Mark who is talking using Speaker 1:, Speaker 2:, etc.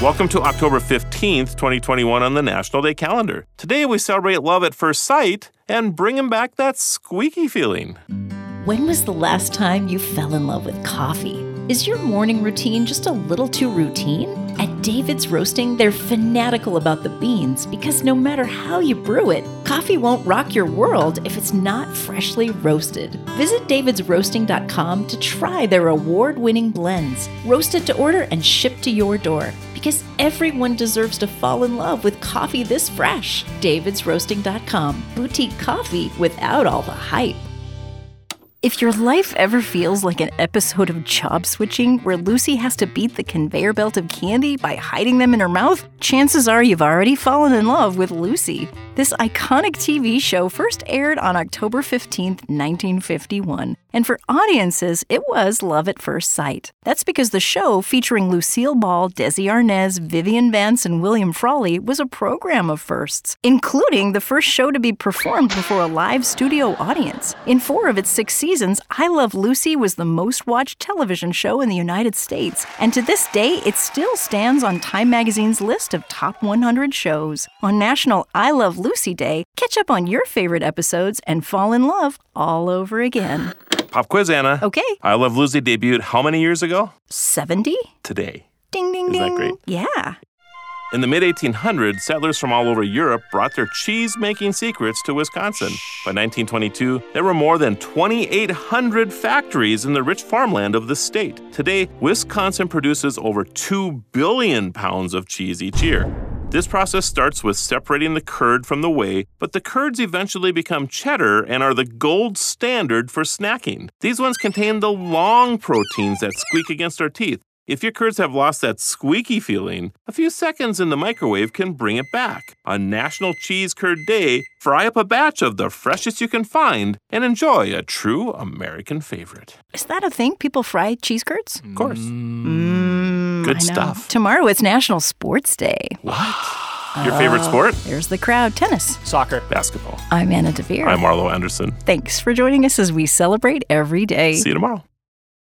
Speaker 1: Welcome to October 15th, 2021 on the National Day calendar. Today we celebrate love at first sight and bringing back that squeaky feeling.
Speaker 2: When was the last time you fell in love with coffee? Is your morning routine just a little too routine? David's Roasting, they're fanatical about the beans because no matter how you brew it, coffee won't rock your world if it's not freshly roasted. Visit davidsroasting.com to try their award winning blends, roasted to order and shipped to your door. Because everyone deserves to fall in love with coffee this fresh. davidsroasting.com, boutique coffee without all the hype. If your life ever feels like an episode of job switching where Lucy has to beat the conveyor belt of candy by hiding them in her mouth, chances are you've already fallen in love with Lucy. This iconic TV show first aired on October 15, 1951, and for audiences, it was love at first sight. That's because the show, featuring Lucille Ball, Desi Arnaz, Vivian Vance, and William Frawley, was a program of firsts, including the first show to be performed before a live studio audience. In four of its six seasons, I Love Lucy was the most watched television show in the United States, and to this day, it still stands on Time Magazine's list of top 100 shows. On National I Love Lucy Day, catch up on your favorite episodes and fall in love all over again.
Speaker 1: Pop quiz, Anna.
Speaker 2: Okay.
Speaker 1: I Love Lucy debuted how many years ago?
Speaker 2: 70?
Speaker 1: Today.
Speaker 2: Ding, ding, ding.
Speaker 1: Isn't that great?
Speaker 2: Yeah.
Speaker 1: In the mid 1800s, settlers from all over Europe brought their cheese making secrets to Wisconsin. By 1922, there were more than 2,800 factories in the rich farmland of the state. Today, Wisconsin produces over 2 billion pounds of cheese each year. This process starts with separating the curd from the whey, but the curds eventually become cheddar and are the gold standard for snacking. These ones contain the long proteins that squeak against our teeth. If your curds have lost that squeaky feeling, a few seconds in the microwave can bring it back. On National Cheese Curd Day, fry up a batch of the freshest you can find and enjoy a true American favorite.
Speaker 2: Is that a thing? People fry cheese curds?
Speaker 1: Of course.
Speaker 2: Mm,
Speaker 1: Good stuff.
Speaker 2: Tomorrow it's National Sports Day.
Speaker 1: What? Your favorite uh, sport?
Speaker 2: There's the crowd. Tennis.
Speaker 3: Soccer.
Speaker 1: Basketball.
Speaker 2: I'm Anna DeVere.
Speaker 1: I'm Marlo Anderson.
Speaker 2: Thanks for joining us as we celebrate every day.
Speaker 1: See you tomorrow.